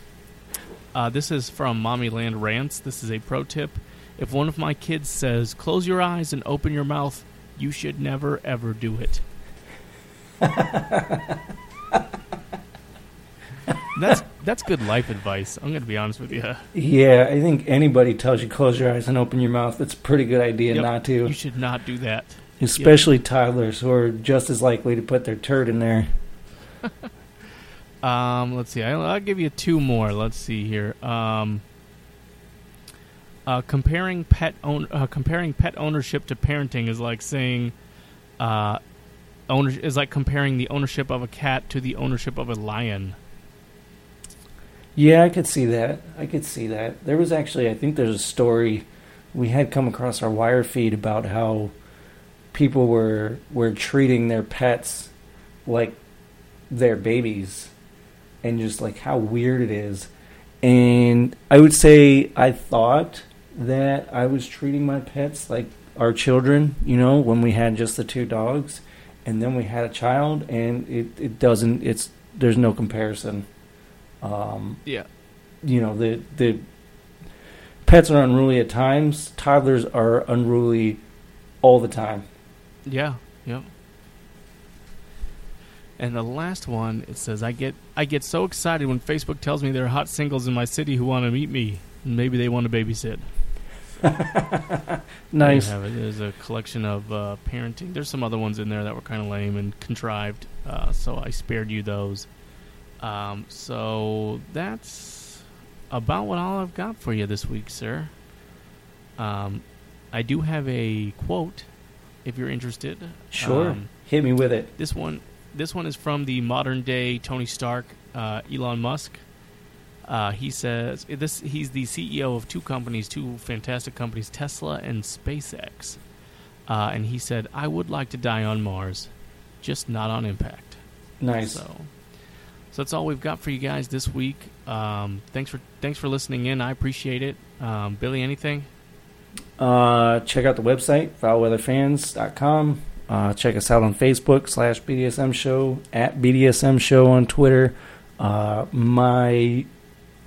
uh, this is from Mommy Land Rants. This is a pro tip. If one of my kids says, close your eyes and open your mouth, you should never, ever do it. [laughs] that's that's good life advice. I'm going to be honest with you. Yeah, I think anybody tells you close your eyes and open your mouth. That's a pretty good idea Yep. not to, You should not do that. especially toddlers who are just as likely to put their turd in there. [laughs] Um, let's see. I'll, I'll give you two more. Let's see here. Um, uh, comparing pet own uh, comparing pet ownership to parenting is like saying, uh, owner is like comparing the ownership of a cat to the ownership of a lion. Yeah, I could see that. I could see that. There was actually, I think there's a story we had come across our wire feed about how people were were treating their pets like their babies and just like how weird it is. And I would say I thought that I was treating my pets like our children, you know, when we had just the two dogs and then we had a child and it, it doesn't it's there's no comparison. Um, Yeah. you know the the pets are unruly at times. Toddlers are unruly all the time. Yeah. Yep. And the last one, it says, "I get I get so excited when Facebook tells me there are hot singles in my city who want to meet me. And maybe they want to babysit." [laughs] Nice. it. There's a collection of uh, parenting. There's some other ones in there that were kind of lame and contrived, uh, so I spared you those. Um, so that's about what all I've got for you this week, sir. Um, I do have a quote, if you're interested. Sure. Um, Hit me with it. this one, this one is from the modern day Tony Stark, uh, Elon Musk. Uh, he says this. He's the CEO of two companies, two fantastic companies, Tesla and SpaceX. Uh, and he said, "I would like to die on Mars, just not on impact." Nice. So, so that's all we've got for you guys this week. Um, thanks for thanks for listening in. I appreciate it. Um, Billy, anything? Uh, check out the website, foulweatherfans.com. Uh, check us out on Facebook slash BDSM Show, at BDSM Show on Twitter. Uh, my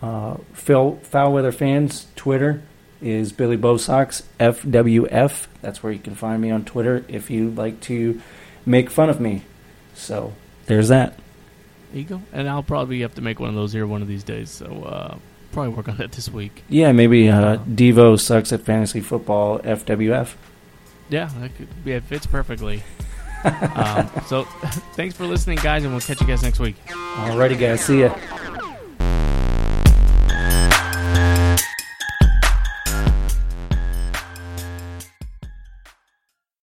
uh, foul, foul Weather Fans Twitter is Billy Bosox, FWF. That's where you can find me on Twitter if you'd like to make fun of me. So there's that. There you go. And I'll probably have to make one of those here one of these days. So uh, probably work on that this week. Yeah, maybe uh, Devo sucks at fantasy football, FWF. Yeah, that could it fits perfectly. [laughs] um, so [laughs] thanks for listening, guys, and we'll catch you guys next week. Alrighty, guys. See ya.